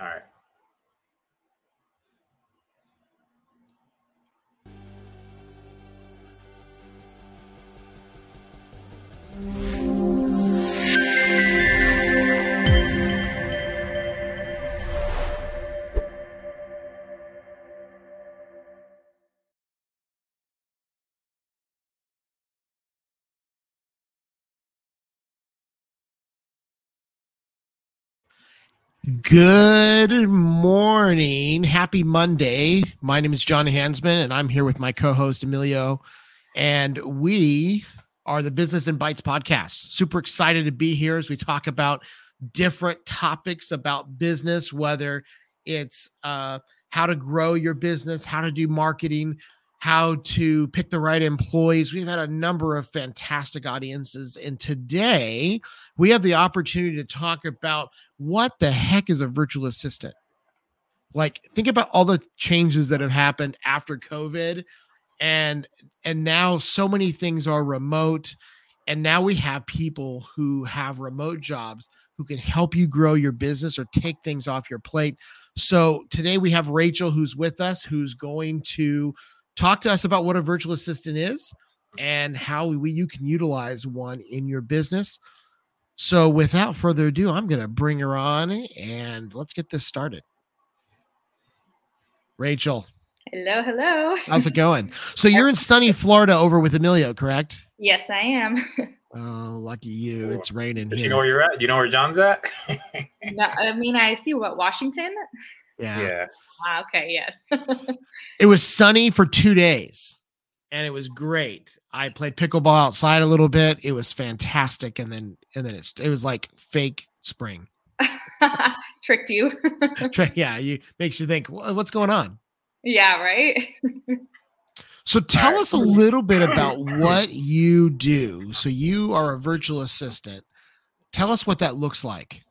All right. Good morning. Happy Monday. My name is John Hansman, and I'm here with my co host, Emilio. And we are the Business and Bites podcast. Super excited to be here as we talk about different topics about business, whether it's uh, how to grow your business, how to do marketing, how to pick the right employees. We've had a number of fantastic audiences. And today we have the opportunity to talk about what the heck is a virtual assistant? Like, think about all the changes that have happened after COVID. And and now so many things are remote. And now we have people who have remote jobs who can help you grow your business or take things off your plate. So today we have Rachael who's with us, who's going to talk to us about what a virtual assistant is and how we, you can utilize one in your business. So, without further ado, I'm going to bring her on and let's get this started. Rachael. Hello, hello. How's it going? So, you're in sunny Florida over with Emilio, correct? Yes, I am. Oh, lucky you. It's raining. Does here. you know where you're at? You know where John's at? no, I mean, I see what Washington. Yeah. yeah. Ah, okay, yes. it was sunny for two days and it was great. I played pickleball outside a little bit. It was fantastic. And then, and then it's, it was like fake spring. Tricked you. yeah. You makes you think, what's going on? Yeah. Right. so tell us a little bit about what you do. So you are a virtual assistant. Tell us what that looks like.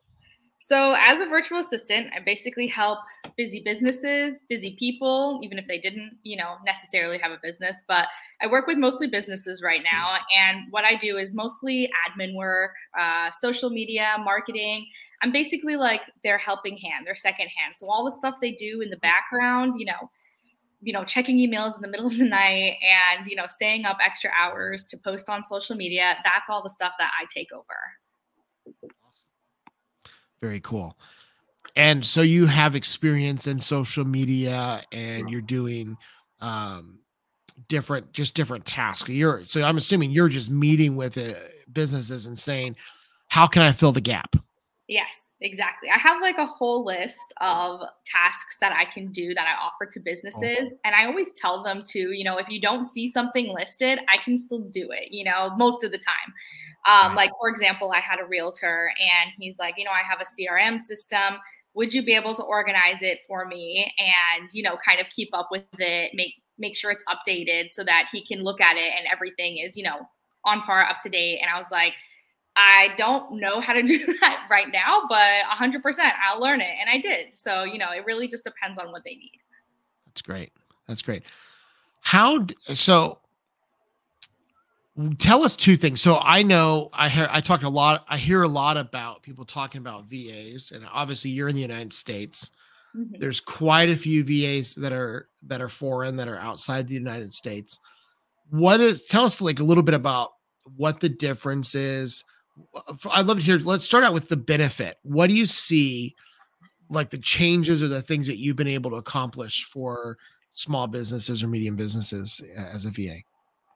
So, as a virtual assistant, I basically help busy businesses, busy people, even if they didn't, you know, necessarily have a business. But I work with mostly businesses right now, and what I do is mostly admin work, uh, social media, marketing. I'm basically like their helping hand, their second hand. So all the stuff they do in the background, you know, you know, checking emails in the middle of the night and you know, staying up extra hours to post on social media. That's all the stuff that I take over. Very cool. And so you have experience in social media and you're doing um different just different tasks. You're so I'm assuming you're just meeting with uh, businesses and saying, "How can I fill the gap?" Yes, exactly. I have like a whole list of tasks that I can do that I offer to businesses. And I always tell them to, you know, if you don't see something listed, I can still do it, you know, most of the time. Um, like, for example, I had a realtor and he's like, you know, I have a CRM system. Would you be able to organize it for me and, you know, kind of keep up with it, make make sure it's updated so that he can look at it and everything is, you know, on par, up to date. And I was like, I don't know how to do that right now, but 100% I'll learn it. And I did. So, you know, it really just depends on what they need. That's great. That's great. How, so tell us two things. So I know I hear I talk a lot. I hear a lot about people talking about VAs, and obviously you're in the United States. Mm-hmm. There's quite a few VAs that are that are foreign that are outside the United States. What is? Tell us like a little bit about what the difference is. I'd love to hear. Let's start out with the benefit. What do you see, like the changes or the things that you've been able to accomplish for small businesses or medium businesses as a VA?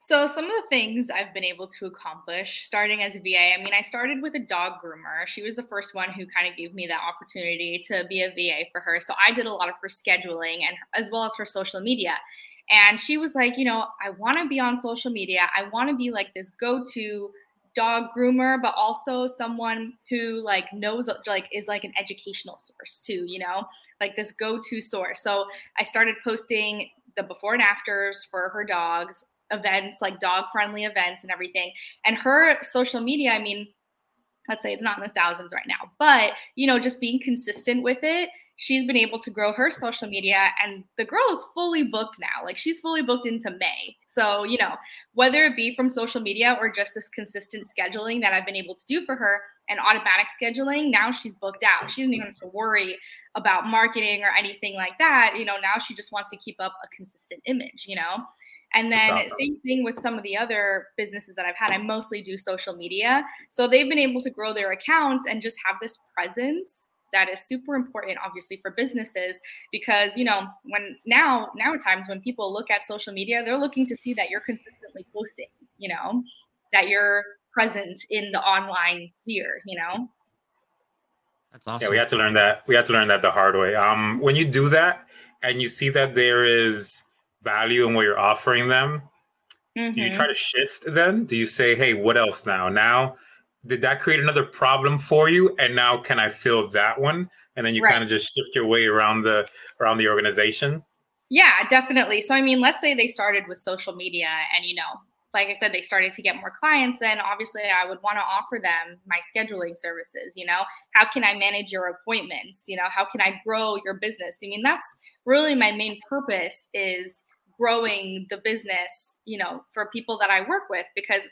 So, some of the things I've been able to accomplish starting as a VA, I mean, I started with a dog groomer. She was the first one who kind of gave me that opportunity to be a VA for her. So, I did a lot of her scheduling and as well as her social media. And she was like, you know, I want to be on social media. I want to be like this go to dog groomer, but also someone who like knows like is like an educational source too, you know, like this go to source. So, I started posting the before and afters for her dogs events, like dog friendly events and everything. And her social media, I mean, let's say it's not in the thousands right now, but you know, just being consistent with it she's been able to grow her social media and the girl is fully booked now. Like she's fully booked into may. So you know whether it be from social media or just this consistent scheduling that i've been able to do for her and automatic scheduling now she's booked out. She doesn't even have to worry about marketing or anything like that. You know now she just wants to keep up a consistent image you know and then same thing with some of the other businesses that I've had. I mostly do social media. So they've been able to grow their accounts and just have this presence that is super important obviously for businesses because you know when now now times when people look at social media they're looking to see that you're consistently posting you know that you're present in the online sphere you know? That's awesome yeah we had to learn that. We had to learn that the hard way. Um when you do that and you see that there is value in what you're offering them? Mm-hmm. do you try mm-hmm. to shift then? Do you say hey what else now? Now did that create another problem for you and now can i fill that one? And then you right. kind of just shift your way around the around the organization? Yeah definitely. So i mean let's say they started with social media and you know like i said they started to get more clients then obviously i would want to offer them my scheduling services you know? How can i manage your appointments? You know how can i grow your business? I mean that's really my main purpose is growing the business you know for people that i work with because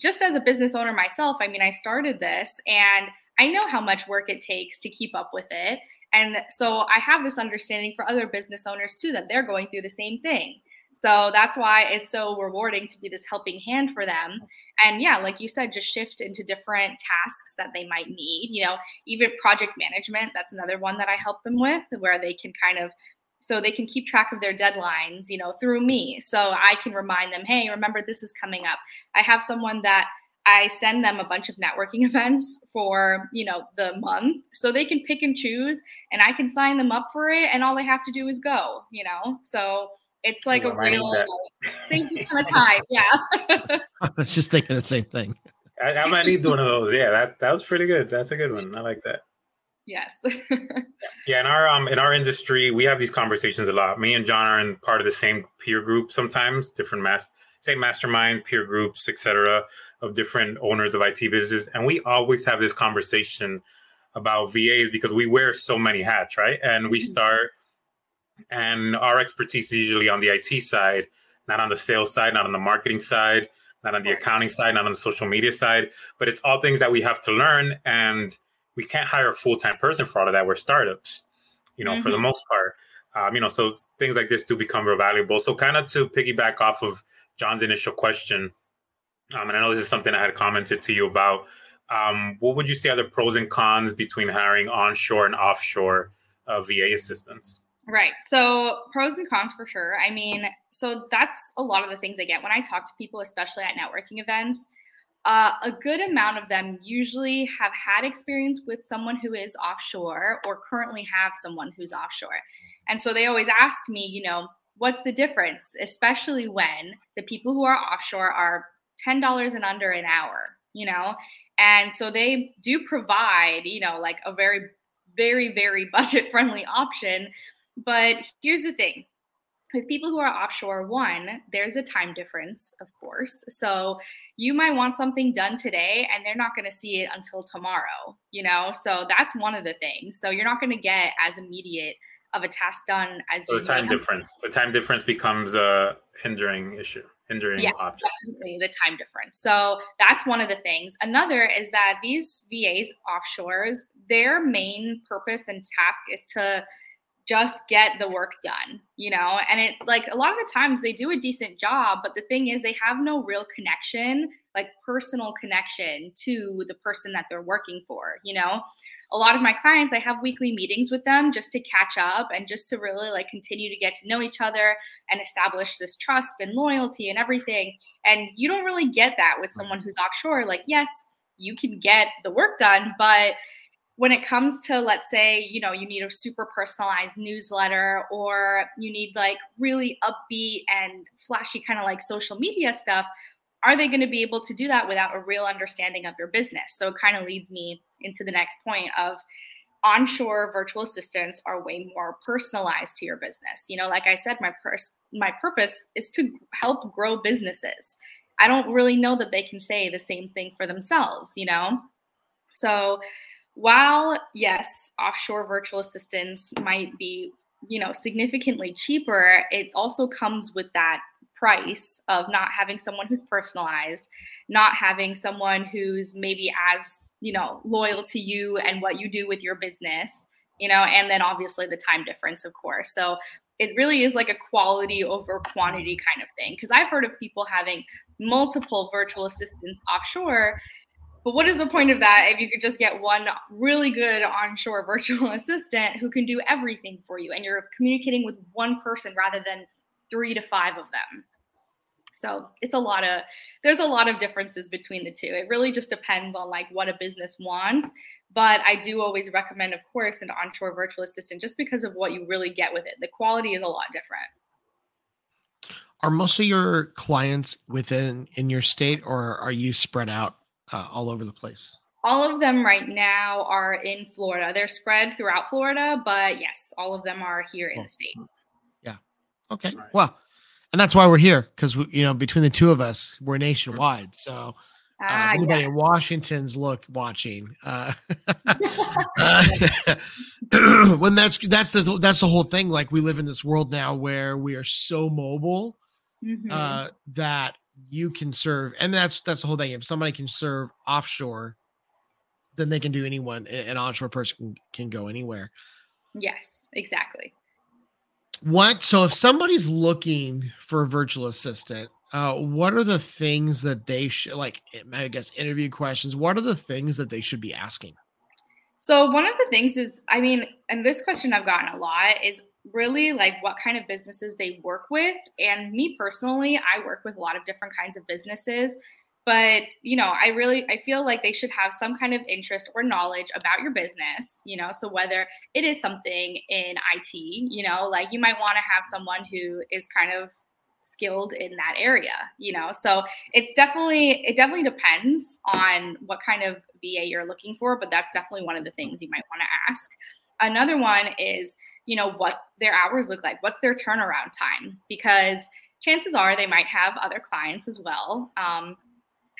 just as a business owner myself, I mean, I started this and I know how much work it takes to keep up with it. And so I have this understanding for other business owners too that they're going through the same thing. So that's why it's so rewarding to be this helping hand for them. And yeah, like you said, just shift into different tasks that they might need. You know, even project management, that's another one that I help them with where they can kind of so they can keep track of their deadlines, you know, through me. So I can remind them, hey, remember this is coming up. I have someone that I send them a bunch of networking events for, you know, the month so they can pick and choose and I can sign them up for it and all they have to do is go, you know. So it's like a real saves a ton of time. Yeah. I was just thinking the same thing. I, I might need one of those. Yeah, that that was pretty good. That's a good one. I like that. Yes. yeah, in our um in our industry, we have these conversations a lot. Me and John are in part of the same peer group sometimes, different mass same mastermind, peer groups, etc., of different owners of IT businesses. And we always have this conversation about VAs because we wear so many hats, right? And we mm-hmm. start and our expertise is usually on the IT side, not on the sales side, not on the marketing side, not on the accounting side, not on the social media side, but it's all things that we have to learn and we can't hire a full time person for all of that. We're startups, you know, mm-hmm. for the mm-hmm. most part. Um, you know, so things like this do become real valuable. So, kind of to piggyback off of John's initial question, um, and I know this is something I had commented to you about. Um, what would you say are the pros and cons between hiring onshore and offshore uh, VA assistants? Right. So, pros and cons for sure. I mean, so that's a lot of the things I get when I talk to people, especially at networking events uh, a good amount of them usually have had experience with someone who is offshore or currently have someone who's offshore. And so they always ask me, you know, what's the difference, especially when the people who are offshore are $10 and under an hour, you know? And so they do provide, you know, like a very, very, very budget friendly option. But here's the thing with people who are offshore, one, there's a time difference, of course. So you might want something done today and they're not going to see it until tomorrow, you know? So that's one of the things. So you're not going to get as immediate of a task done as so the time difference. The time difference becomes a hindering issue, hindering yes, object. definitely the time difference. So that's one of the things. Another is that these VAs offshores, their main purpose and task is to just get the work done, you know? And it like a lot of the times they do a decent job, but the thing is they have no real connection, like personal connection to the person that they're working for, you know? A lot of my clients, I have weekly meetings with them just to catch up and just to really like continue to get to know each other and establish this trust and loyalty and everything. And you don't really get that with someone who's offshore. Like, yes, you can get the work done, but when it comes to let's say you know you need a super personalized newsletter or you need like really upbeat and flashy kind of like social media stuff are they going to be able to do that without a real understanding of your business? So it kind of leads me into the next point of onshore virtual assistants are way more personalized to your business. You know like i said my pers- my purpose is to help grow businesses. I don't really know that they can say the same thing for themselves you know? So while yes, offshore virtual assistants might be, you know, significantly cheaper, it also comes with that price of not having someone who's personalized, not having someone who's maybe as, you know, loyal to you and what you do with your business, you know, and then obviously the time difference, of course. So it really is like a quality over quantity kind of thing. Because I've heard of people having multiple virtual assistants offshore but what is the point of that if you could just get one really good onshore virtual assistant who can do everything for you and you're communicating with one person rather than three to five of them? So it's a lot of there's a lot of differences between the two. It really just depends on like what a business wants. But I do always recommend, of course, an onshore virtual assistant just because of what you really get with it. The quality is a lot different. Are most of your clients within in your state or are you spread out uh, all over the place? All of them right now are in Florida. They're spread throughout Florida, but yes, all of them are here in the state. Yeah. Okay. Right. Well, and that's why we're here because you know between the two of us, we're nationwide. So. Uh, ah, anybody yes. in Washington's look watching. Uh, uh, when that's that's the that's the whole thing. Like we live in this world now where we are so mobile mm-hmm. uh, that you can serve, and that's that's the whole thing. If somebody can serve offshore, then they can do anyone. An onshore person can, can go anywhere. Yes, exactly. What? So if somebody's looking for a virtual assistant, uh, what are the things that they should like? I guess interview questions. What are the things that they should be asking? So one of the things is, I mean, and this question I've gotten a lot is really like what kind of businesses they work with. And me personally, I work with a lot of different kinds of businesses. But, you know, I really I feel like they should have some kind of interest or knowledge about your business, you know, so whether it is something in IT, you know, like you might want to have someone who is kind of skilled in that area you know so it's definitely it definitely depends on what kind of va you're looking for but that's definitely one of the things you might want to ask another one is you know, what their hours look like, what's their turnaround time, because chances are they might have other clients as well, um,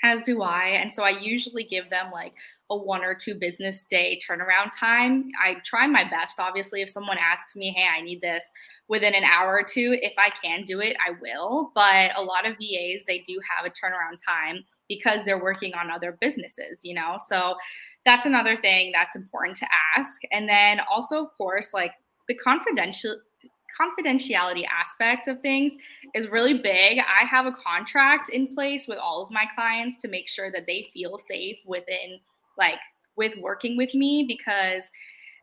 as do I. And so I usually give them like a one or two business day turnaround time. I try my best. Obviously, if someone asks me, hey, I need this within an hour or two, if I can do it, I will. But a lot of VAs, they do have a turnaround time because they're working on other businesses, you know? So that's another thing that's important to ask. And then also, of course, like the confidential confidentiality aspect of things is really big. I have a contract in place with all of my clients to make sure that they feel safe within like with working with me because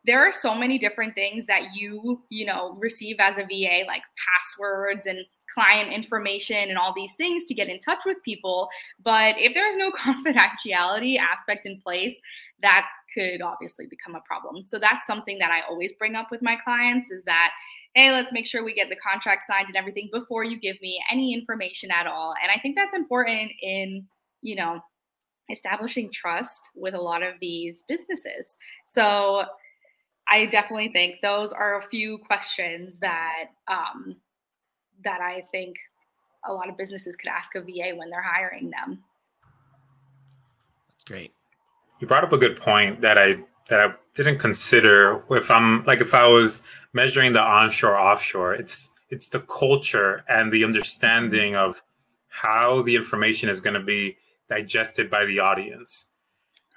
there are so many different things that you, you know, receive as a VA like passwords and client information and all these things to get in touch with people, but if there's no confidentiality aspect in place, that could obviously become a problem. So that's something that I always bring up with my clients is that hey, let's make sure we get the contract signed and everything before you give me any information at all. And I think that's important in, you know, establishing trust with a lot of these businesses. So I definitely think those are a few questions that um, that I think a lot of businesses could ask a VA when they're hiring them. Great you brought up a good point that I that I didn't consider. If I'm like if I was measuring the onshore offshore, it's it's the culture and the understanding of how the information is going to be digested by the audience.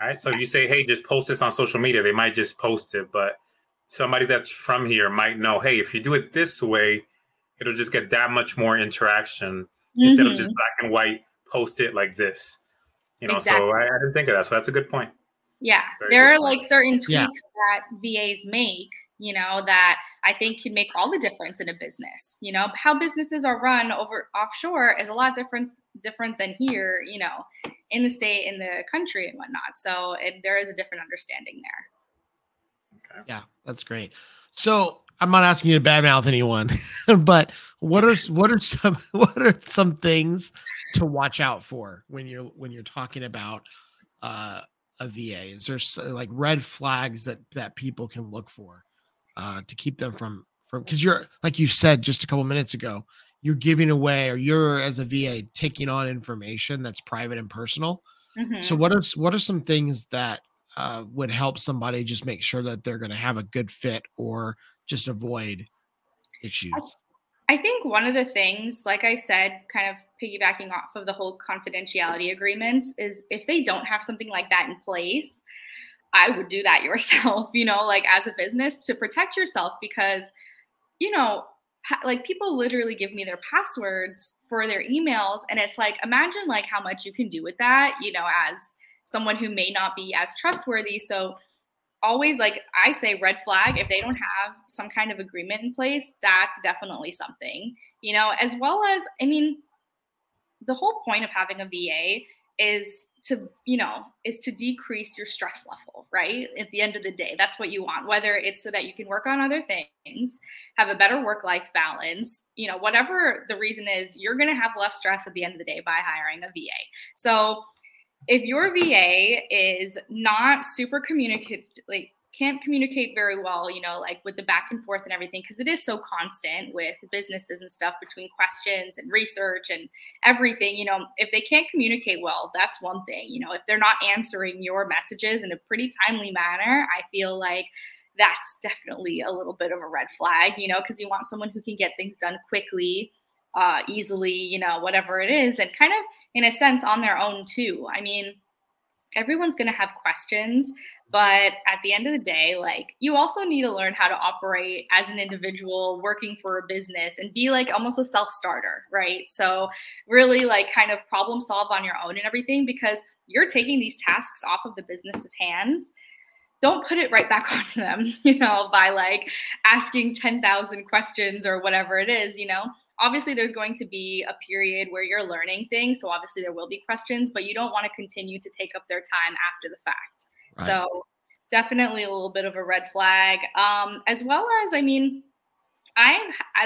All right. So if you say, hey, just post this on social media, they might just post it. But somebody that's from here might know, hey, if you do it this way, it'll just get that much more interaction mm-hmm. instead of just mm-hmm. black and white, post it like this. You know, exactly. so I, I, didn't think of that. So that's a good point. Yeah. Very there are point. like certain tweaks yeah. that VAs make, you know, that I think can make all the difference in a business. You know, how businesses are run over offshore is a lot different different than here, you know, in the state, in the country and whatnot. So it, there is a different understanding there. Okay. Yeah, that's great. So I'm not asking you to badmouth anyone, but what are what are some what are some things to watch out for when you're when you're talking about uh, a VA? Is there like red flags that that people can look for uh, to keep them from from because you're like you said just a couple minutes ago, you're giving away or you're as a VA taking on information that's private and personal. Mm-hmm. So what are what are some things that uh, would help somebody just make sure that they're going to have a good fit or just avoid issues? I think one of the things, like I said, kind of piggybacking off of the whole confidentiality agreements, is if they don't have something like that in place, I would do that yourself, you know, like as a business to protect yourself because, you know, like people literally give me their passwords for their emails and it's like imagine like how much you can do with that you know as someone who may not be as trustworthy. So always like i say red flag if they don't have some kind of agreement in place that's definitely something you know as well as i mean the whole point of having a va is to you know is to decrease your stress level right at the end of the day. That's what you want whether it's so that you can work on other things have a better work life balance you know whatever the reason is you're going to have less stress at the end of the day by hiring a va so if your va is not super communicative like can't communicate very well, you know, like with the back and forth and everything, because it is so constant with businesses and stuff between questions and research and everything. You know, if they can't communicate well, that's one thing. You know, if they're not answering your messages in a pretty timely manner, I feel like that's definitely a little bit of a red flag, you know, because you want someone who can get things done quickly, uh, easily, you know, whatever it is, and kind of in a sense on their own too. I mean, everyone's going to have questions but at the end of the day like you also need to learn how to operate as an individual working for a business and be like almost a self-starter right? So really like kind of problem solve on your own and everything because you're taking these tasks off of the business's hands. Don't put it right back onto them you know by like asking 10,000 questions or whatever it is you know obviously there's going to be a period where you're learning things so obviously there will be questions but you don't want to continue to take up their time after the fact right. so definitely a little bit of a red flag um, as well as i mean i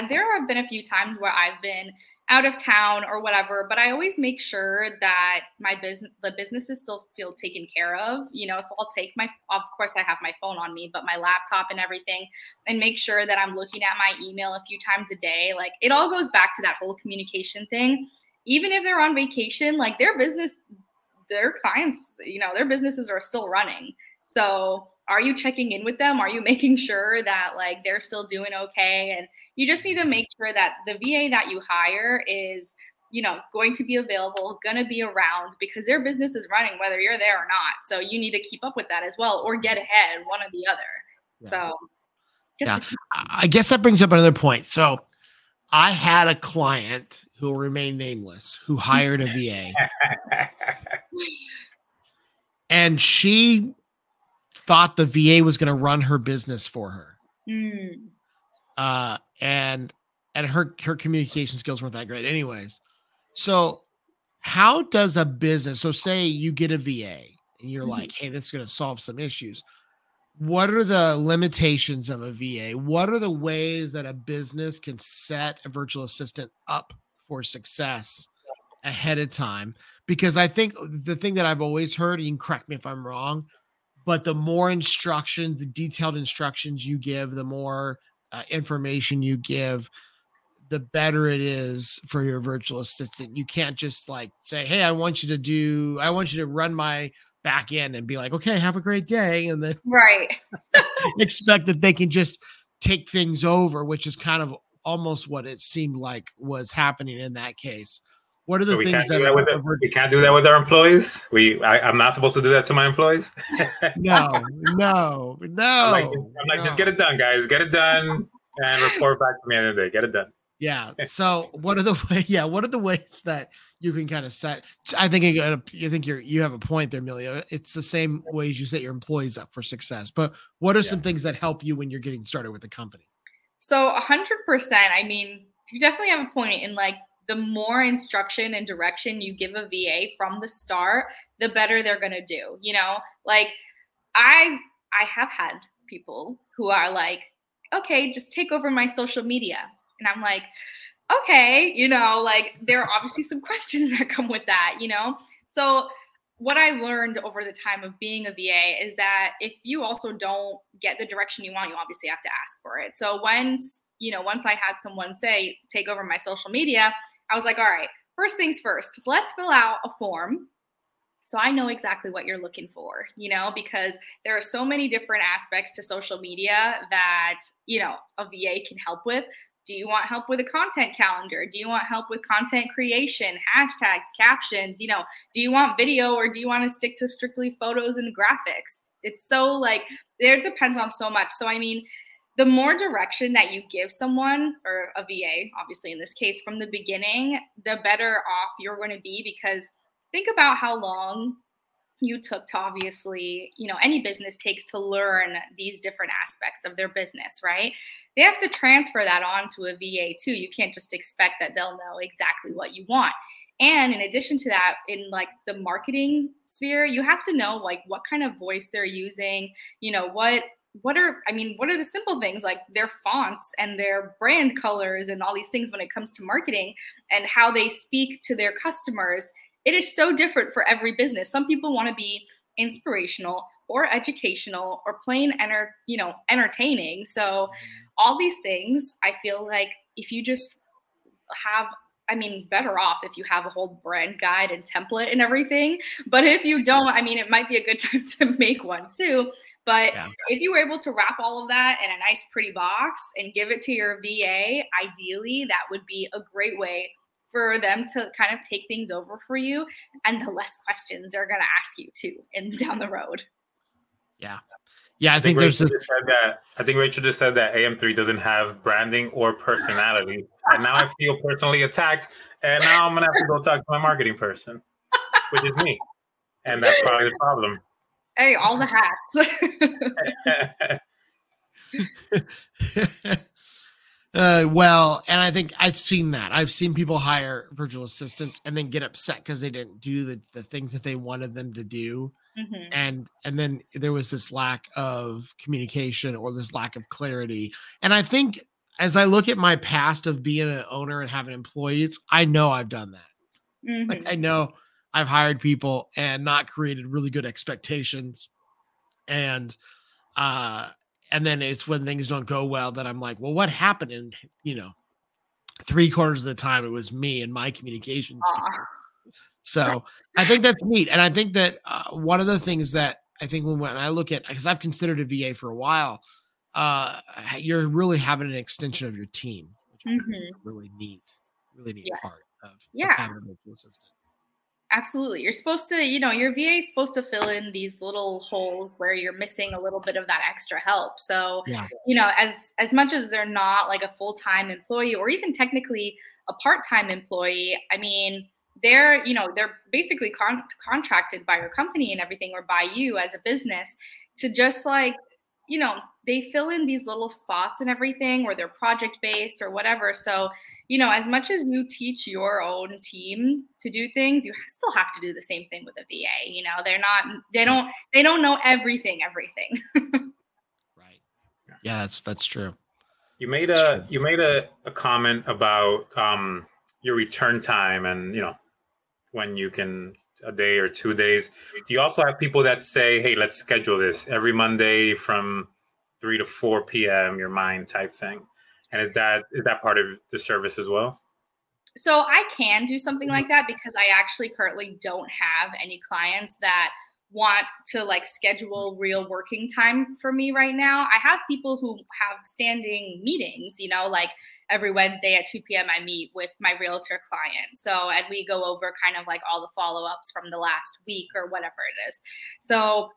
there have been a few times where i've been out of town or whatever but i always make sure that my business the businesses still feel taken care of you know so i'll take my of course i have my phone on me but my laptop and everything and make sure that i'm looking at my email a few times a day like it all goes back to that whole communication thing. Even if they're on vacation like their business their clients you know their businesses are still running. So are you checking in with them? Are you making sure that like they're still doing okay? And you just need to make sure that the VA that you hire is you know going to be available going to be around because their business is running whether you're there or not. So you need to keep up with that as well or get ahead one or the other. Yeah. so yeah. i guess that brings up another point. So i had a client who will remain nameless who hired a va and she thought the va was going to run her business for her. Mm. uh, and and her her communication skills weren't that great anyways. So how does a business so say you get a va and you're mm-hmm. like hey this is going to solve some issues. What are the limitations of a va what are the ways that a business can set a virtual assistant up for success ahead of time? Because i think the thing that i've always heard you can correct me if i'm wrong but the more instructions the detailed instructions you give the more uh, information you give, the better it is for your virtual assistant. You can't just like say, "Hey, I want you to do, I want you to run my back end," and be like, "Okay, have a great day," and then right expect that they can just take things over, which is kind of almost what it seemed like was happening in that case. What are the so things that, that with our, we can't do that with our employees? We I, am not supposed to do that to my employees. no, no, no. I'm like, I'm like no. just get it done, guys. Get it done and report back to me at the end of the day. Get it done. Yeah. So what are the way? Yeah. What are the ways that you can kind of set? I think you, got you think you're you have a point there, Milio. It's the same ways you set your employees up for success. But what are yeah. some things that help you when you're getting started with the company? So a hundred percent. I mean, you definitely have a point in like the more instruction and direction you give a VA from the start, the better they're going to do. You know, like I I have had people who are like, "Okay, just take over my social media." And I'm like, "Okay, you know, like there are obviously some questions that come with that, you know?" So what I learned over the time of being a VA is that if you also don't get the direction you want, you obviously have to ask for it. So once, you know, once I had someone say, take over my social media, I was like, all right, first things first, let's fill out a form So I know exactly what you're looking for, you know, because there are so many different aspects to social media that, you know, a VA can help with. Do you want help with a content calendar? Do you want help with content creation, hashtags, captions? You know, do you want video or do you want to stick to strictly photos and graphics? It's so like there depends on so much. So I mean, the more direction that you give someone or a VA, obviously in this case from the beginning, the better off you're going to be because think about how long you took to obviously, you know, any business takes to learn these different aspects of their business, right? They have to transfer that on to a VA too. You can't just expect that they'll know exactly what you want. And in addition to that, in like the marketing sphere, you have to know like what kind of voice they're using, you know, what what are i mean what are the simple things like their fonts and their brand colors and all these things when it comes to marketing and how they speak to their customers it is so different for every business. Some people want to be inspirational or educational or plain enter, you know, entertaining. So mm-hmm. all these things, I feel like if you just have I mean, better off if you have a whole brand guide and template and everything. But if you don't, I mean, it might be a good time to make one too. But yeah. if you were able to wrap all of that in a nice, pretty box and give it to your VA, ideally, that would be a great way for them to kind of take things over for you and the less questions they're going to ask you too and down the road yeah yeah i, I think, think there's just said that i think rachael just said that am3 doesn't have branding or personality and now i feel personally attacked and now i'm going to have to go talk to my marketing person which is me and that's probably the problem hey all the hats Uh, well, and I think I've seen that. I've seen people hire virtual assistants and then get upset because they didn't do the, the things that they wanted them to do. Mm-hmm. And and then there was this lack of communication or this lack of clarity. And I think as I look at my past of being an owner and having employees, I know I've done that. Mm-hmm. Like I know I've hired people and not created really good expectations. And uh and then it's when things don't go well that I'm like, well, what happened? And you know, three quarters of the time it was me and my communication skills. So I think that's neat, and I think that uh, one of the things that I think when, when I look at because I've considered a VA for a while, uh, you're really having an extension of your team, which mm-hmm. really neat, really neat yes. part of, yeah. Of having a virtual assistant. Absolutely. You're supposed to, you know, your VA is supposed to fill in these little holes where you're missing a little bit of that extra help. So, yeah. you know, as as much as they're not like a full-time employee or even technically a part-time employee, I mean, they're, you know, they're basically con- contracted by your company and everything or by you as a business to just like, you know, they fill in these little spots and everything or they're project based or whatever. So, you know, as much as you teach your own team to do things, you still have to do the same thing with a VA. You know, they're not, they don't, they don't know everything, everything. right. Yeah, that's that's true. You made a you made a, a comment about um your return time and you know when you can a day or two days. Do you also have people that say, "Hey, let's schedule this every Monday from three to four p.m. Your mind type thing"? And is that is that part of the service as well? So I can do something like mm-hmm. that because I actually currently don't have any clients that want to like schedule mm-hmm. real working time for me right now. I have people who have standing meetings, you know, like every Wednesday at 2 p.m. I meet with my realtor client. So, and we go over kind of like all the follow ups from the last week or whatever it is. So,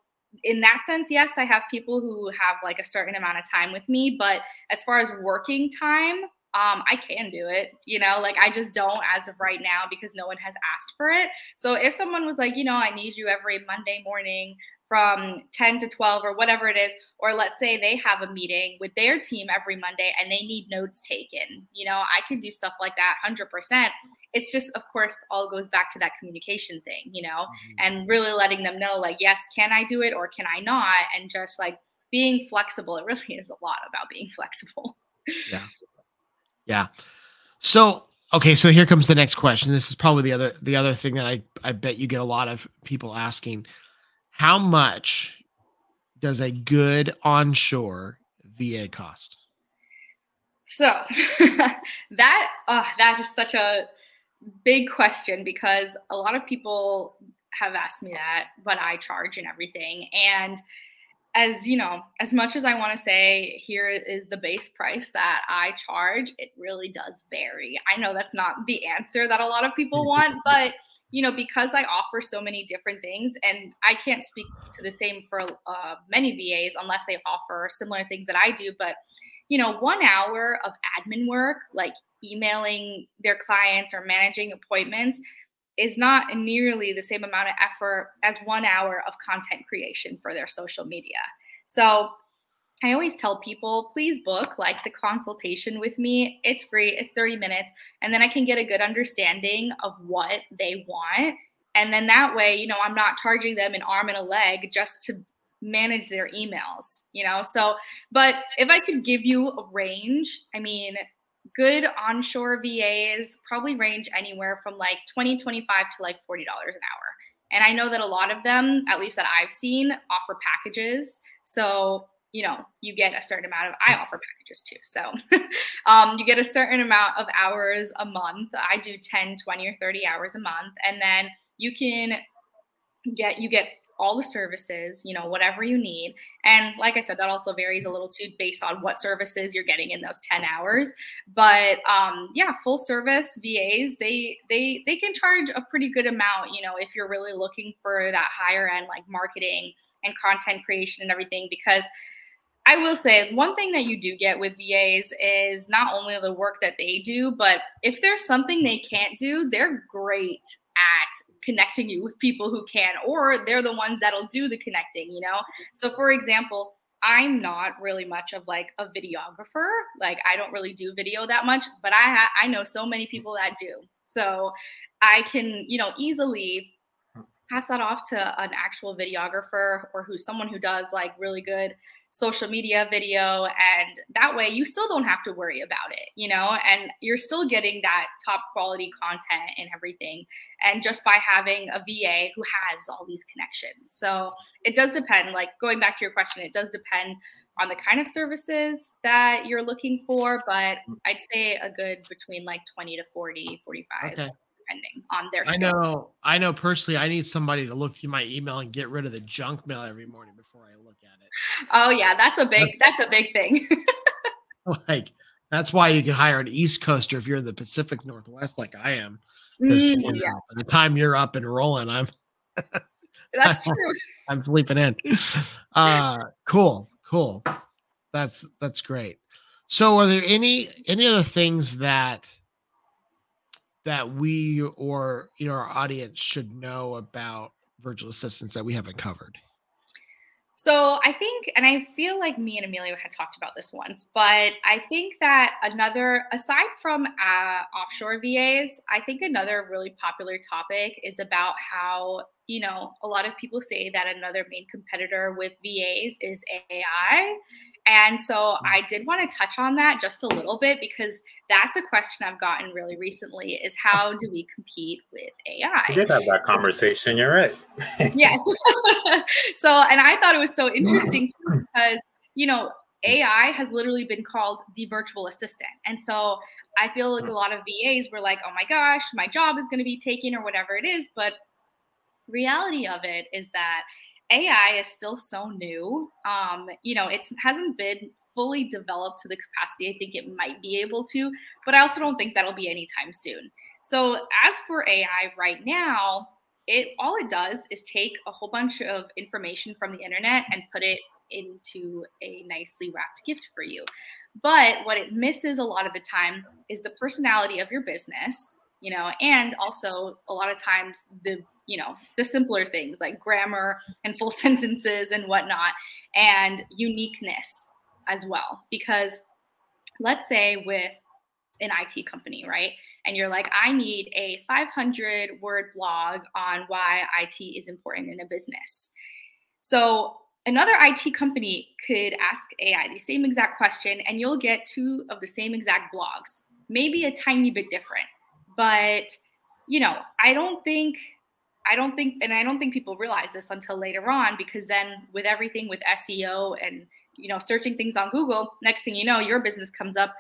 in that sense, yes, I have people who have like a certain amount of time with me. But as far as working time, um, I can do it. You know, like I just don't as of right now because no one has asked for it. So if someone was like, you know, I need you every Monday morning from 10 to 12 or whatever it is, or let's say they have a meeting with their team every Monday and they need notes taken, you know, I can do stuff like that 100% it's just of course all goes back to that communication thing you know mm-hmm. and really letting them know like yes can i do it or can i not? And just like being flexible. It really is a lot about being flexible. Yeah. Yeah. So okay so here comes the next question. This is probably the other the other thing that i i bet you get a lot of people asking how much does a good onshore va cost so that uh, that is such a big question because a lot of people have asked me that, what I charge and everything. And as you know, as much as I want to say here is the base price that I charge, it really does vary. I know that's not the answer that a lot of people want, but you know, because I offer so many different things, and I can't speak to the same for uh, many VAs unless they offer similar things that I do. But you know, one hour of admin work, like emailing their clients or managing appointments, is not nearly the same amount of effort as one hour of content creation for their social media. So I always tell people, please book like the consultation with me. It's free, it's 30 minutes, and then I can get a good understanding of what they want. And then that way, you know, I'm not charging them an arm and a leg just to manage their emails, you know? So, but if I could give you a range, I mean, good onshore VAs probably range anywhere from like 20, 25 to like $40 an hour. And I know that a lot of them, at least that I've seen, offer packages. So, you know, you get a certain amount of, I offer packages too. So um, you get a certain amount of hours a month. I do 10, 20, or 30 hours a month. And then you can get, you get all the services, you know, whatever you need. And like I said, that also varies a little too based on what services you're getting in those 10 hours. But um, yeah, full service VAs, they they they can charge a pretty good amount, you know, if you're really looking for that higher end like marketing and content creation and everything because I will say one thing that you do get with VAs is not only the work that they do, but if there's something they can't do, they're great at connecting you with people who can, or they're the ones that'll do the connecting, you know? So, for example, I'm not really much of like a videographer. Like I don't really do video that much, but I ha- I know so many people that do. So I can, you know, easily hmm. pass that off to an actual videographer or who's someone who does like really good social media video and that way you still don't have to worry about it you know? And you're still getting that top quality content and everything and just by having a va who has all these connections. So it does depend like going back to your question it does depend on the kind of services that you're looking for but mm. i'd say a good between like 20 to 40 45 okay depending on their. I know. I know personally. I need somebody to look through my email and get rid of the junk mail every morning before I look at it. Oh yeah, that's a big. That's a big thing. like that's why you can hire an East Coaster if you're in the Pacific Northwest, like I am. Mm, you know, yes. by the time you're up and rolling, I'm. that's true. I'm sleeping in. Uh, cool, cool. That's that's great. So, are there any any other things that that we or you know our audience should know about virtual assistants that we haven't covered? So I think, and I feel like me and Emilio had talked about this once, but I think that another, aside from uh, offshore VAs, I think another really popular topic is about how, you know, a lot of people say that another main competitor with VAs is AI. And so mm. I did want to touch on that just a little bit because that's a question I've gotten really recently is how do we compete with AI? We did have that conversation. You're right. yes. so, and I thought it was so interesting too because, you know, AI has literally been called the virtual assistant. And so I feel like a lot of VAs were like, oh my gosh, my job is going to be taken or whatever it is. But reality of it is that AI is still so new. Um, you know, it hasn't been fully developed to the capacity I think it might be able to, but I also don't think that'll be anytime soon. So as for AI right now, it all it does is take a whole bunch of information from the internet and put it into a nicely wrapped gift for you. But what it misses a lot of the time is the personality of your business, you know, and also a lot of times the you know the simpler things like grammar and full sentences and whatnot and uniqueness as well because let's say with an IT company, right? And you're like, I need a 500 word blog on why IT is important in a business. So another IT company could ask AI the same exact question, and you'll get two of the same exact blogs, maybe a tiny bit different. But, you know, I don't think I don't think, and I don't think people realize this until later on, because then with everything with SEO and you know searching things on Google, next thing you know, your business comes up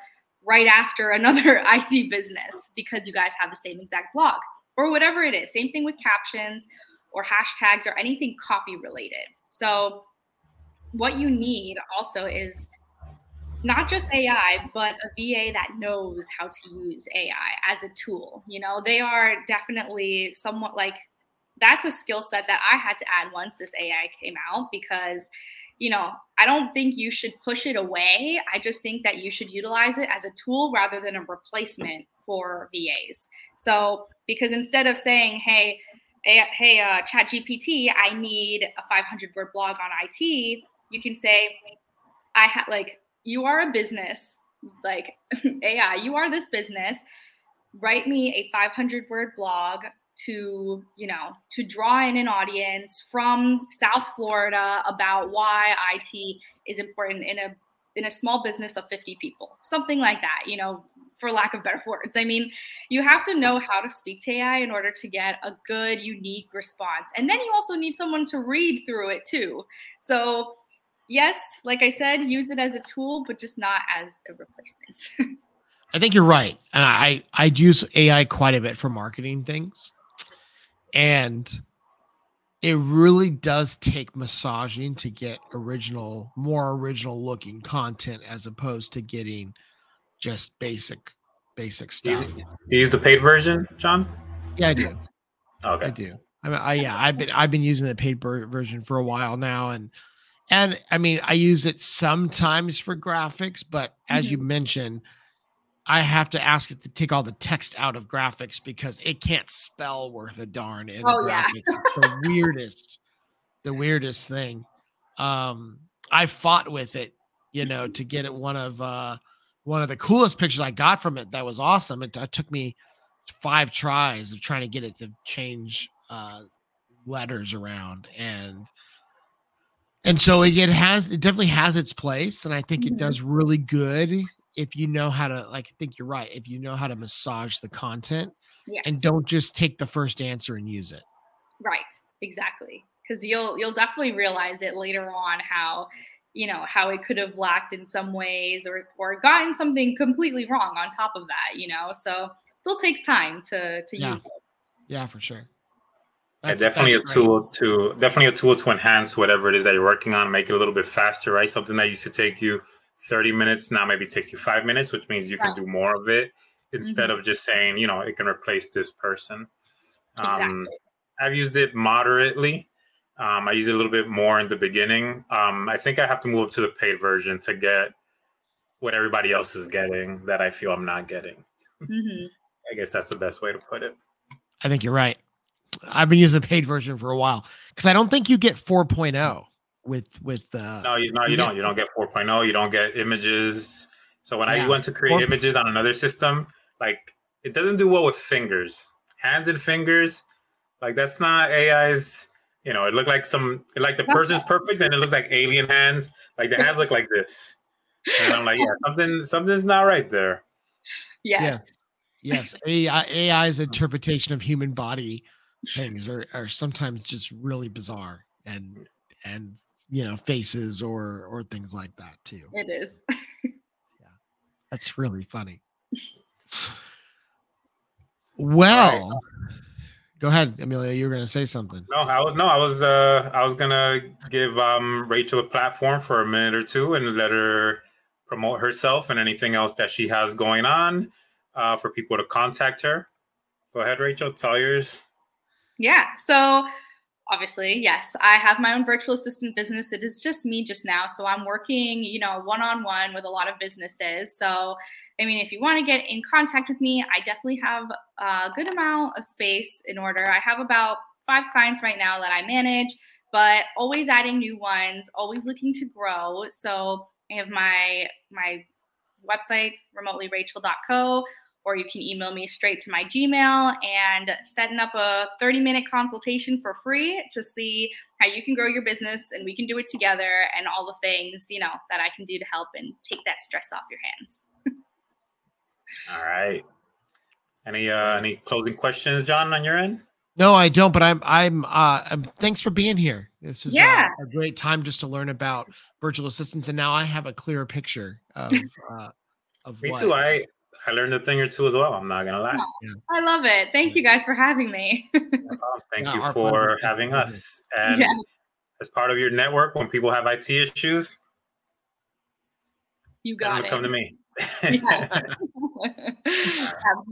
right after another IT business because you guys have the same exact blog or whatever it is. Same thing with captions or hashtags or anything copy related. So, what you need also is not just AI, but a VA that knows how to use AI as a tool. You know, they are definitely somewhat like that's a skill set that I had to add once this AI came out because, you know, I don't think you should push it away. I just think that you should utilize it as a tool rather than a replacement for VAs. So, because instead of saying, hey, hey, uh, Chat GPT, I need a 500 word blog on IT, you can say, I have like you are a business, like AI, you are this business. Write me a 500 word blog to, you know, to draw in an audience from South Florida about why IT is important in a in a small business of 50 people. Something like that, you know, for lack of better words. I mean, you have to know how to speak to AI in order to get a good, unique response. And then you also need someone to read through it too. So yes, like I said, use it as a tool, but just not as a replacement. I think you're right, and I I use AI quite a bit for marketing things, and it really does take massaging to get original, more original looking content as opposed to getting just basic basic stuff. Do you, do you use the paid version, John? Yeah, I do. Okay, I do. I mean, I yeah, I've been I've been using the paid version for a while now, and and I mean, I use it sometimes for graphics, but as mm-hmm. you mentioned, I have to ask it to take all the text out of graphics because it can't spell worth a darn in oh, graphics. Yeah. it's the weirdest, the weirdest thing. Um, I fought with it, you know, to get it one of uh one of the coolest pictures I got from it that was awesome. It, it took me five tries of trying to get it to change uh letters around and and so it, has it definitely has its place and i think it mm-hmm. does really good if you know how to like i think you're right if you know how to massage the content yes. and don't just take the first answer and use it right exactly because you'll you'll definitely realize it later on how you know how it could have lacked in some ways or or gotten something completely wrong on top of that you know so still takes time to to yeah. use it yeah for sure that's, yeah, definitely a tool to definitely a tool to enhance whatever it is that you're working on, make it a little bit faster, right? Something that used to take you 30 minutes now maybe takes you five minutes, which means you can do more of it instead mm-hmm. of just saying, you know, it can replace this person. Exactly. Um, I've used it moderately. Um, I use it a little bit more in the beginning. Um, I think I have to move to the paid version to get what everybody else is getting that I feel I'm not getting. Mm-hmm. I guess that's the best way to put it. I think you're right. I've been using the paid version for a while because I don't think you get 4.0 with with uh no you no you, you don't. You don't get 4.0 you don't get images. So when yeah. i went to create 4. images on another system like it doesn't do well with fingers. Hands and fingers like that's not ai's you know it looked like some like the person's perfect and it looks like alien hands. Like the hands look like this. And i'm like yeah something something's not right there. Yes. Yeah. yes. AI, ai's interpretation of human body things are, are sometimes just really bizarre and and you know faces or or things like that too. It is. Yeah. That's really funny. Well right. go ahead amelia you were going to say something. No i was no i was uh i was gonna give um rachael a platform for a minute or two and let her promote herself and anything else that she has going on uh for people to contact her. Go ahead rachael it's all yours. Yeah. So obviously, yes, I have my own virtual assistant business. It is just me just now. So I'm working, you know, one on one with a lot of businesses. So, I mean, if you want to get in contact with me, I definitely have a good amount of space in order. I have about five clients right now that I manage, but always adding new ones, always looking to grow. So I have my my website remotelyrachel.co or you can email me straight to my Gmail and setting up a 30 minute consultation for free to see how you can grow your business and we can do it together and all the things, you know, that I can do to help and take that stress off your hands. all right. Any uh any closing questions, John, on your end? No, I don't, but I'm I'm uh I'm, thanks for being here. This is yeah. a, a great time just to learn about virtual assistants and now I have a clearer picture of uh of Me what. too. I I learned a thing or two as well. I'm not gonna lie. Yeah. I love it. Thank mm. you guys for having me. Thank yeah, you for having us. And yes. as part of your network, when people have IT issues, you got it. Come to me. Absolutely.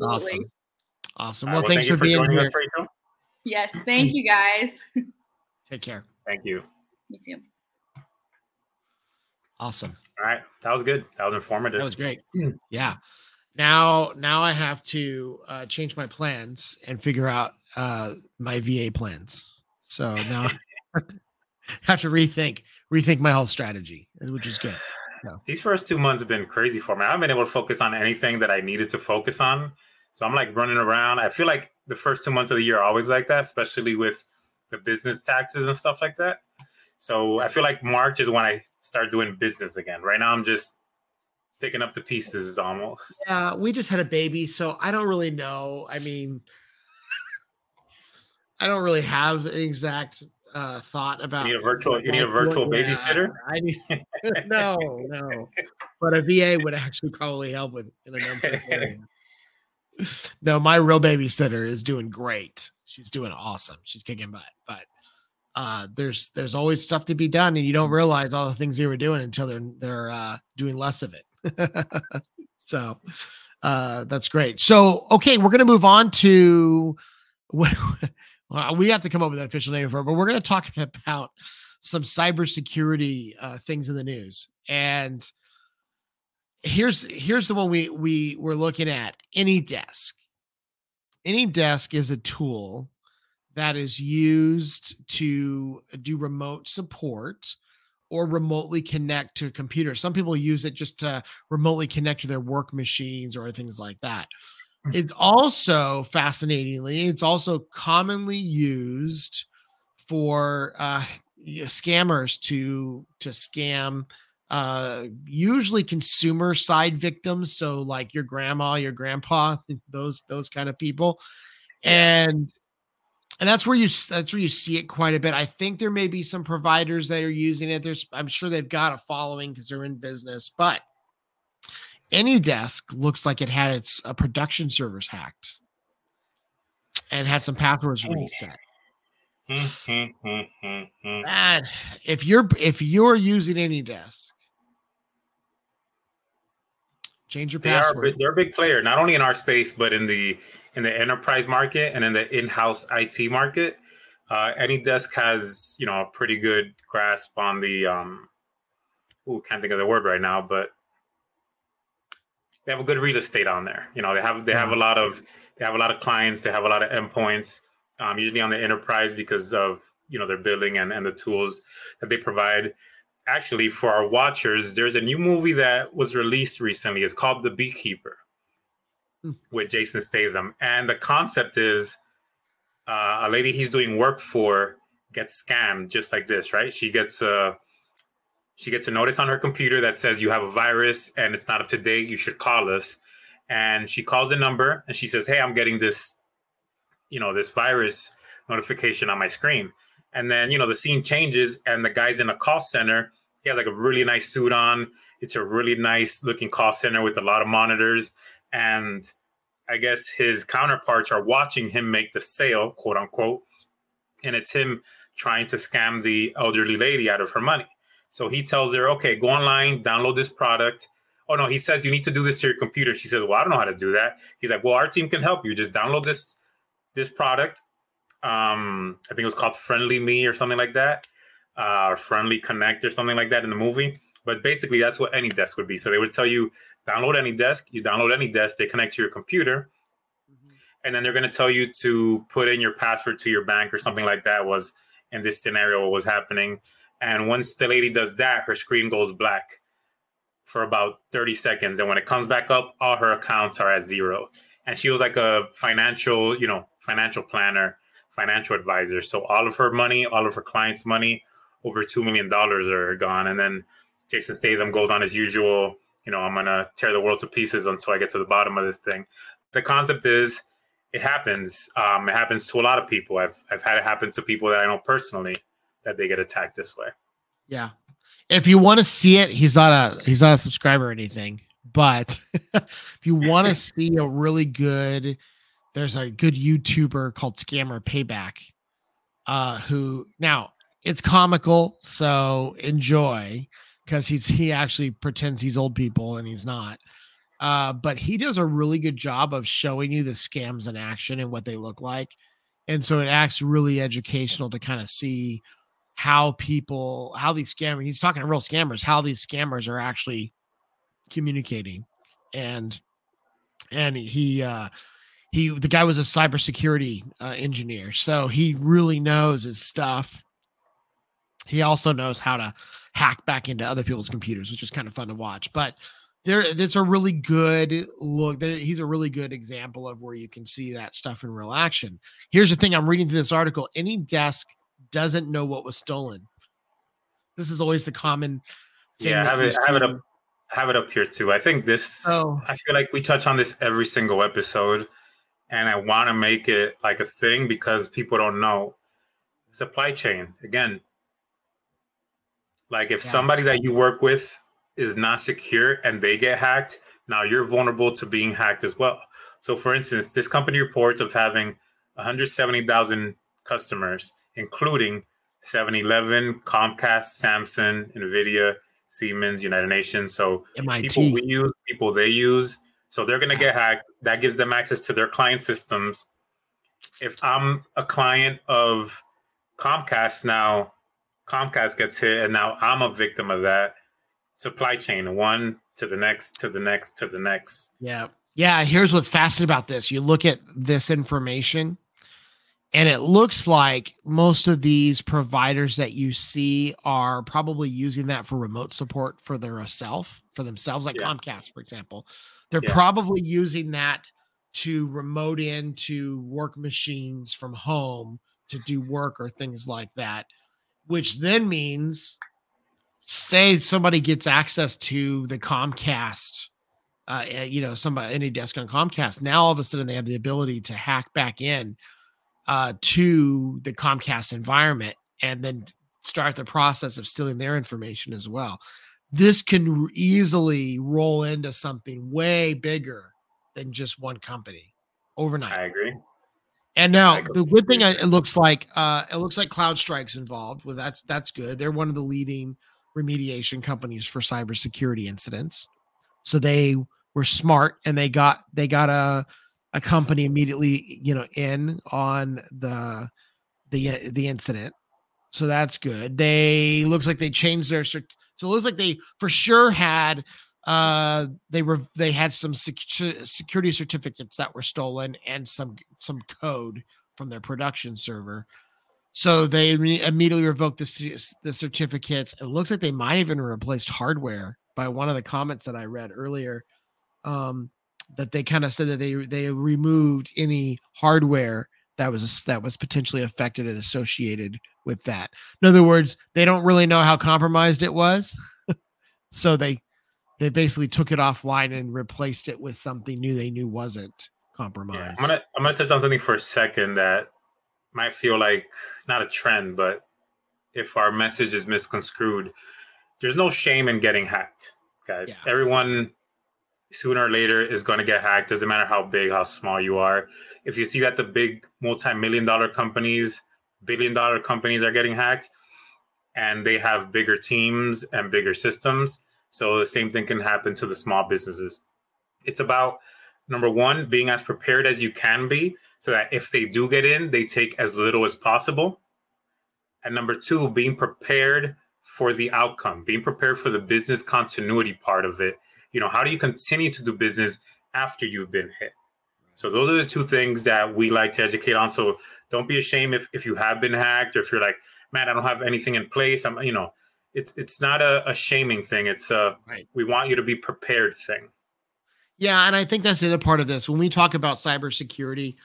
Awesome. Awesome. Well, thanks for, for, being here. Us, yes, thank you guys. Take care. Thank you. Me too. Awesome. All right. That was good. That was informative. That was great. yeah. Now, now I have to uh, change my plans and figure out uh, my VA plans. So now I have to rethink rethink my whole strategy, which is good. So. These first two months have been crazy for me. I haven't been able to focus on anything that I needed to focus on. So I'm like running around. I feel like the first two months of the year are always like that, especially with the business taxes and stuff like that. So I feel like March is when I start doing business again. Right now, I'm just picking up the pieces almost. Yeah, we just had a baby, so I don't really know. I mean, I don't really have an exact uh, thought about. You need a virtual. You need a virtual babysitter. I need no, no. But a VA would actually probably help with in a number of. No, my real babysitter is doing great. She's doing awesome. She's kicking butt. But uh, there's there's always stuff to be done, and you don't realize all the things you were doing until they're they're uh, doing less of it. so uh, that's great. So, okay, we're to move on to what well, we have to come up with an official name for it, but we're to talk about some cybersecurity uh, things in the news. And here's here's the one we we we're looking at. AnyDesk. Any desk is a tool that is used to do remote support or remotely connect to a computer. Some people use it just to remotely connect to their work machines or things like that. Hmm. It's also fascinatingly, it's also commonly used for uh, scammers to to scam uh usually consumer side victims so like your grandma your grandpa those those kind of people and and that's where you that's where you see it quite a bit. I think there may be some providers that are using it. There's I'm sure they've got a following because they're in business, but AnyDesk looks like it had its uh, production servers hacked and had some passwords reset. and if you're if you're using AnyDesk, change your password. Are, they're a big player, not only in our space but in the in the enterprise market and in the in-house IT market. Uh, AnyDesk has you know a pretty good grasp on the um, ooh, can't think of the word right now, but they have a good real estate on there. You know, they have they have a lot of they have a lot of clients, they have a lot of endpoints, um, usually on the enterprise because of you know their building and, and the tools that they provide. Actually, for our watchers, there's a new movie that was released recently. It's called The Beekeeper. With Jason Statham, and the concept is uh, a lady he's doing work for gets scammed just like this, right? She gets a she gets a notice on her computer that says you have a virus and it's not up to date. You should call us. And she calls the number and she says, "Hey, I'm getting this, you know, this virus notification on my screen." And then you know the scene changes and the guy's in a call center. He has like a really nice suit on. It's a really nice looking call center with a lot of monitors. And I guess his counterparts are watching him make the sale, quote unquote. And it's him trying to scam the elderly lady out of her money. So he tells her, okay, go online, download this product. Oh no, he says you need to do this to your computer. She says, well, I don't know how to do that. He's like, well, our team can help you. Just download this this product. Um, I think it was called Friendly Me or something like that, uh, Friendly Connect or something like that in the movie. But basically, that's what AnyDesk would be. So they would tell you download AnyDesk. You download AnyDesk. They connect to your computer, mm-hmm. and then they're going to tell you to put in your password to your bank or something like that. Was in this scenario what was happening and once the lady does that, her screen goes black for about 30 seconds. And when it comes back up, all her accounts are at zero. And she was like a financial, you know, financial planner, financial advisor. So all of her money, all of her clients' money, over $2 million are gone. And then Jason Statham goes on his usual, you know, I'm going to tear the world to pieces until I get to the bottom of this thing. The concept is it happens. Um, it happens to a lot of people. I've, I've had it happen to people that I know personally that they get attacked this way. Yeah. If you want to see it, he's not a he's not a subscriber or anything. But if you want to see a really good, there's a good YouTuber called Scammer Payback, uh, who now it's comical, so enjoy because he's he actually pretends he's old people and he's not. Uh, but he does a really good job of showing you the scams in action and what they look like. And so it acts really educational to kind of see how people, how these scammers, he's talking to real scammers, how these scammers are actually communicating. And, and he, uh, he, the guy was a cybersecurity uh, engineer. So he really knows his stuff. He also knows how to hack back into other people's computers, which is kind of fun to watch. But, there it's a really good look. There, he's a really good example of where you can see that stuff in real action. Here's the thing i'm reading through this article AnyDesk doesn't know what was stolen. This is always the common yeah have it have it up have it up here too. I think this oh. I feel like we touch on this every single episode and i want to make it like a thing because people don't know. Supply chain again like if yeah. somebody that you work with is not secure and they get hacked, now you're vulnerable to being hacked as well. So, for instance, this company reports of having 170,000 customers, including 7 Eleven, Comcast, Samsung, NVIDIA, Siemens, United Nations. So, MIT. people we use, people they use. So, they're going to get hacked. That gives them access to their client systems. If I'm a client of Comcast now, Comcast gets hit, and now I'm a victim of that. Supply chain one to the next to the next to the next. Yeah. Yeah here's what's fascinating about this. You look at this information and it looks like most of these providers that you see are probably using that for remote support for their uh, self for themselves like yeah. comcast for example. They're yeah. probably using that to remote into work machines from home to do work or things like that which then means say somebody gets access to the Comcast, uh, eh, you know, somebody AnyDesk on Comcast, now all of a sudden they have the ability to hack back in uh, to the Comcast environment and then start the process of stealing their information as well. This can easily roll into something way bigger than just one company overnight. I agree. And now the good thing it looks like uh, it looks like CrowdStrike's involved. Well, that's that's good. They're one of the leading remediation companies for cybersecurity incidents. So they were smart and they got they got a a company immediately, you know, in on the the the incident. So that's good. They looks like they changed their so it looks like they for sure had uh they were they had some sec- security certificates that were stolen and some some code from their production server so they re- immediately revoked the, the certificates. It looks like they might even replaced hardware by one of the comments that I read earlier. Um, that they kind of said that they they removed any hardware that was that was potentially affected and associated with that. In other words, they don't really know how compromised it was, so they they basically took it offline and replaced it with something new they knew wasn't compromised. Yeah, I'm gonna I'm gonna touch on something for a second that might feel like not a trend, but if our message is misconstrued, there's no shame in getting hacked, guys. Yeah. Everyone sooner or later is going to get hacked. Doesn't matter how big, how small you are. If you see that the big multi-million dollar companies, billion dollar companies are getting hacked, and they have bigger teams and bigger systems, so the same thing can happen to the small businesses. It's about number one, being as prepared as you can be so that if they do get in, they take as little as possible. And number two, being prepared for the outcome, being prepared for the business continuity part of it. You know, how do you continue to do business after you've been hit? So those are the two things that we like to educate on. So don't be ashamed if, if you have been hacked or if you're like, man, I don't have anything in place. I'm, you know, it's it's not a, a shaming thing. It's a right. we want you to be prepared thing. Yeah, and I think that's the other part of this. When we talk about cybersecurity,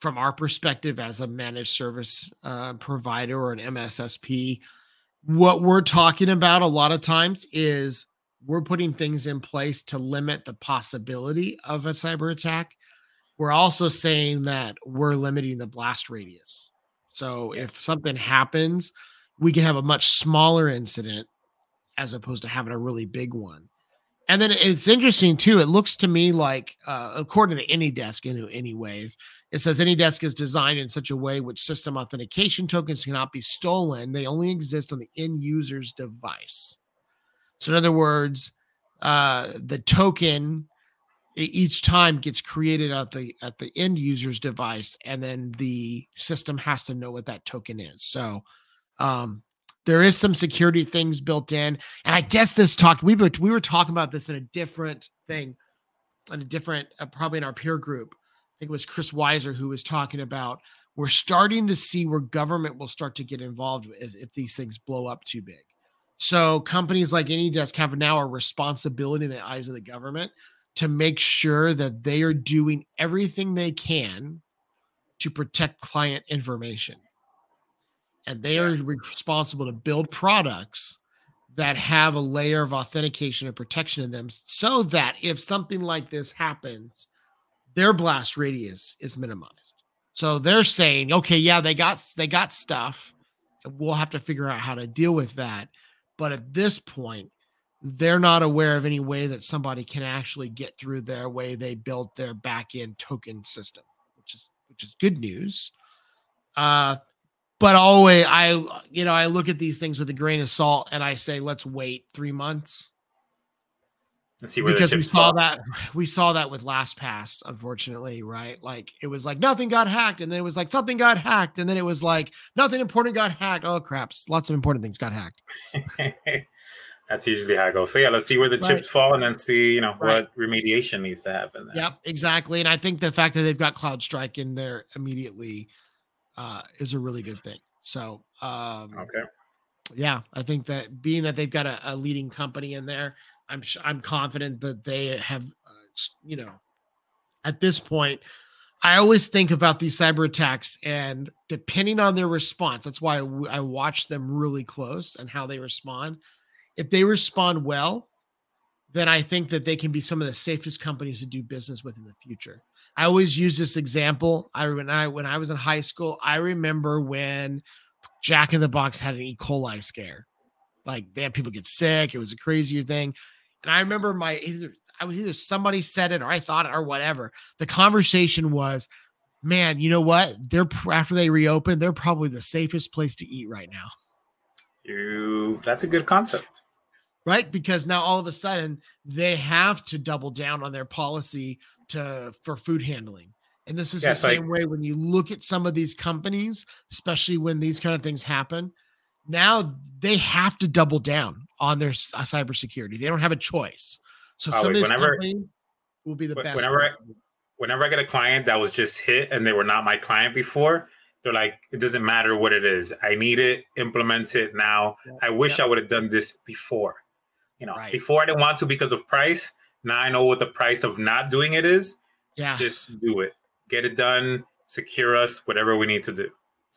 from our perspective as a managed service uh, provider or an MSSP, what we're talking about a lot of times is we're putting things in place to limit the possibility of a cyber attack. We're also saying that we're limiting the blast radius. So if something happens, we can have a much smaller incident as opposed to having a really big one. And then it's interesting too. It looks to me like, uh, according to AnyDesk, in any ways, it says AnyDesk is designed in such a way which system authentication tokens cannot be stolen. They only exist on the end user's device. So, in other words, uh, the token each time gets created at the at the end user's device, and then the system has to know what that token is. So, um, there is some security things built in, and I guess this talk we were we were talking about this in a different thing, in a different uh, probably in our peer group. I think it was Chris Weiser who was talking about we're starting to see where government will start to get involved if these things blow up too big. So companies like AnyDesk have now a responsibility in the eyes of the government to make sure that they are doing everything they can to protect client information and they are responsible to build products that have a layer of authentication and protection in them so that if something like this happens their blast radius is minimized. So they're saying okay yeah they got they got stuff and we'll have to figure out how to deal with that. But at this point they're not aware of any way that somebody can actually get through their way they built their back end token system which is which is good news. Uh but always I you know I look at these things with a grain of salt and I say let's wait three months. and see where because we saw fall. that we saw that with LastPass, unfortunately, right? Like it was like nothing got hacked, and then it was like something got hacked, and then it was like nothing important got hacked. Oh craps, lots of important things got hacked. That's usually how it goes. So yeah, let's see where the right. chips fall, and then see you know right. what remediation needs to happen. There. Yep, exactly. And I think the fact that they've got CrowdStrike in there immediately uh, is a really good thing. So, um, okay, yeah, I think that being that they've got a, a leading company in there, I'm I'm confident that they have, uh, you know, at this point, I always think about these cyber attacks and depending on their response, that's why I watch them really close and how they respond. If they respond well, then I think that they can be some of the safest companies to do business with in the future. I always use this example. I when I when I was in high school, I remember when Jack in the Box had an E. coli scare. Like they had people get sick. It was a crazier thing. And I remember my either I was either somebody said it or I thought it or whatever. The conversation was, man, you know what? They're after they reopen, they're probably the safest place to eat right now. You that's a good concept right? Because now all of a sudden they have to double down on their policy to for food handling. And this is the same way when you look at some of these companies, especially when these kind of things happen. Now they have to double down on their uh, cybersecurity. They don't have a choice. So some of these whenever, companies will be the best. Whenever I, whenever I get a client that was just hit and they were not my client before, they're like, it doesn't matter what it is. I need it, implement it now. Yeah, I wish yeah. I would have done this before. You know, right. before I didn't want to because of price. Now I know what the price of not doing it is. Yeah. Just do it. Get it done. Secure us, whatever we need to do.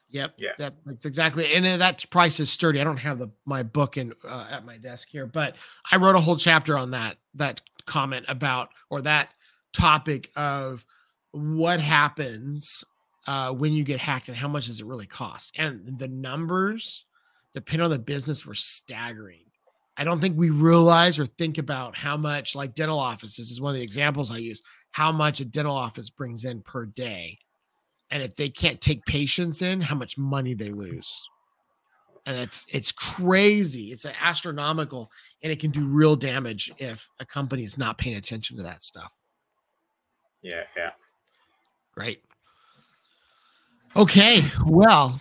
Yep. Yeah. That, that's exactly. And that price is sturdy. I don't have the my book in uh, at my desk here, but I wrote a whole chapter on that that comment about or that topic of what happens uh, when you get hacked and how much does it really cost? And the numbers, depending on the business, were staggering. I don't think we realize or think about how much, like dental offices is one of the examples I use, how much a dental office brings in per day. And if they can't take patients in, how much money they lose. And it's it's crazy. It's astronomical, and it can do real damage if a company is not paying attention to that stuff. Yeah, yeah. Great. Okay, well,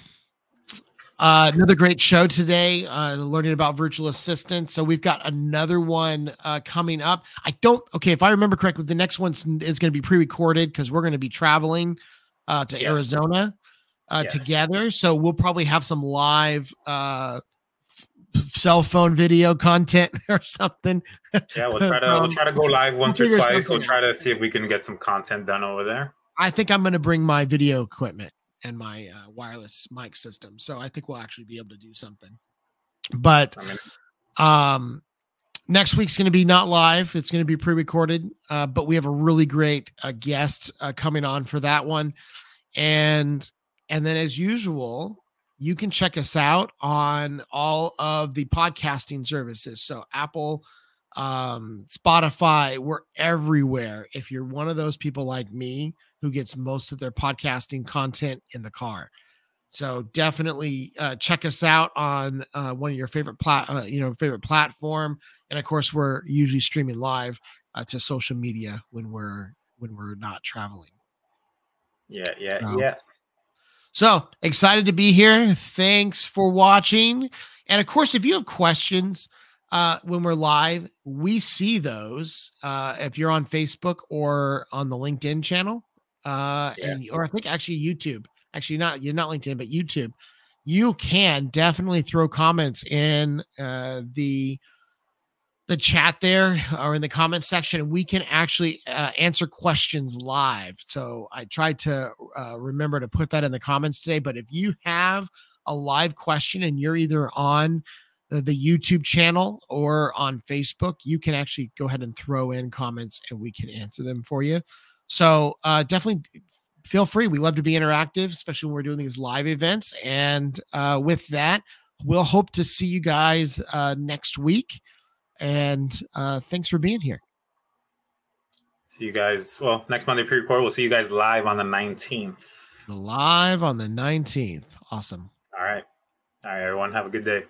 uh, another great show today, uh, learning about virtual assistants. So we've got another one uh, coming up. I don't, okay, if I remember correctly, the next one is going to be pre recorded because we're going to be traveling uh, to yes. Arizona uh, yes. together. So we'll probably have some live uh, cell phone video content or something. Yeah, we'll try to, um, we'll try to go live once or twice. We'll try to see if we can get some content done over there. I think I'm going to bring my video equipment and my uh, wireless mic system. So I think we'll actually be able to do something. But um, next week's going to be not live; it's going to be pre-recorded. Uh, but we have a really great uh, guest uh, coming on for that one, and and then as usual, you can check us out on all of the podcasting services. So Apple. Um, Spotify. We're everywhere. If you're one of those people like me who gets most of their podcasting content in the car. So definitely uh, check us out on uh, one of your favorite plat, uh, you know, favorite platform, and of course we're usually streaming live uh, to social media when we're when we're not traveling. Yeah, yeah, so, yeah. So excited to be here. Thanks for watching, and of course, if you have questions uh, when we're live, we see those uh, if you're on Facebook or on the LinkedIn channel, uh, yeah. and or I think actually YouTube actually not you're not LinkedIn, but YouTube, you can definitely throw comments in uh, the the chat there or in the comment section and we can actually uh, answer questions live so i tried to uh, remember to put that in the comments today but if you have a live question and you're either on the, the youtube channel or on facebook you can actually go ahead and throw in comments and we can answer them for you so uh, definitely feel free. We love to be interactive, especially when we're doing these live events. And uh, with that, we'll hope to see you guys uh, next week. And uh, thanks for being here. See you guys. Well, next Monday pre record. We'll see you guys live on the 19th. Live on the 19th. Awesome. All right. All right, everyone. Have a good day.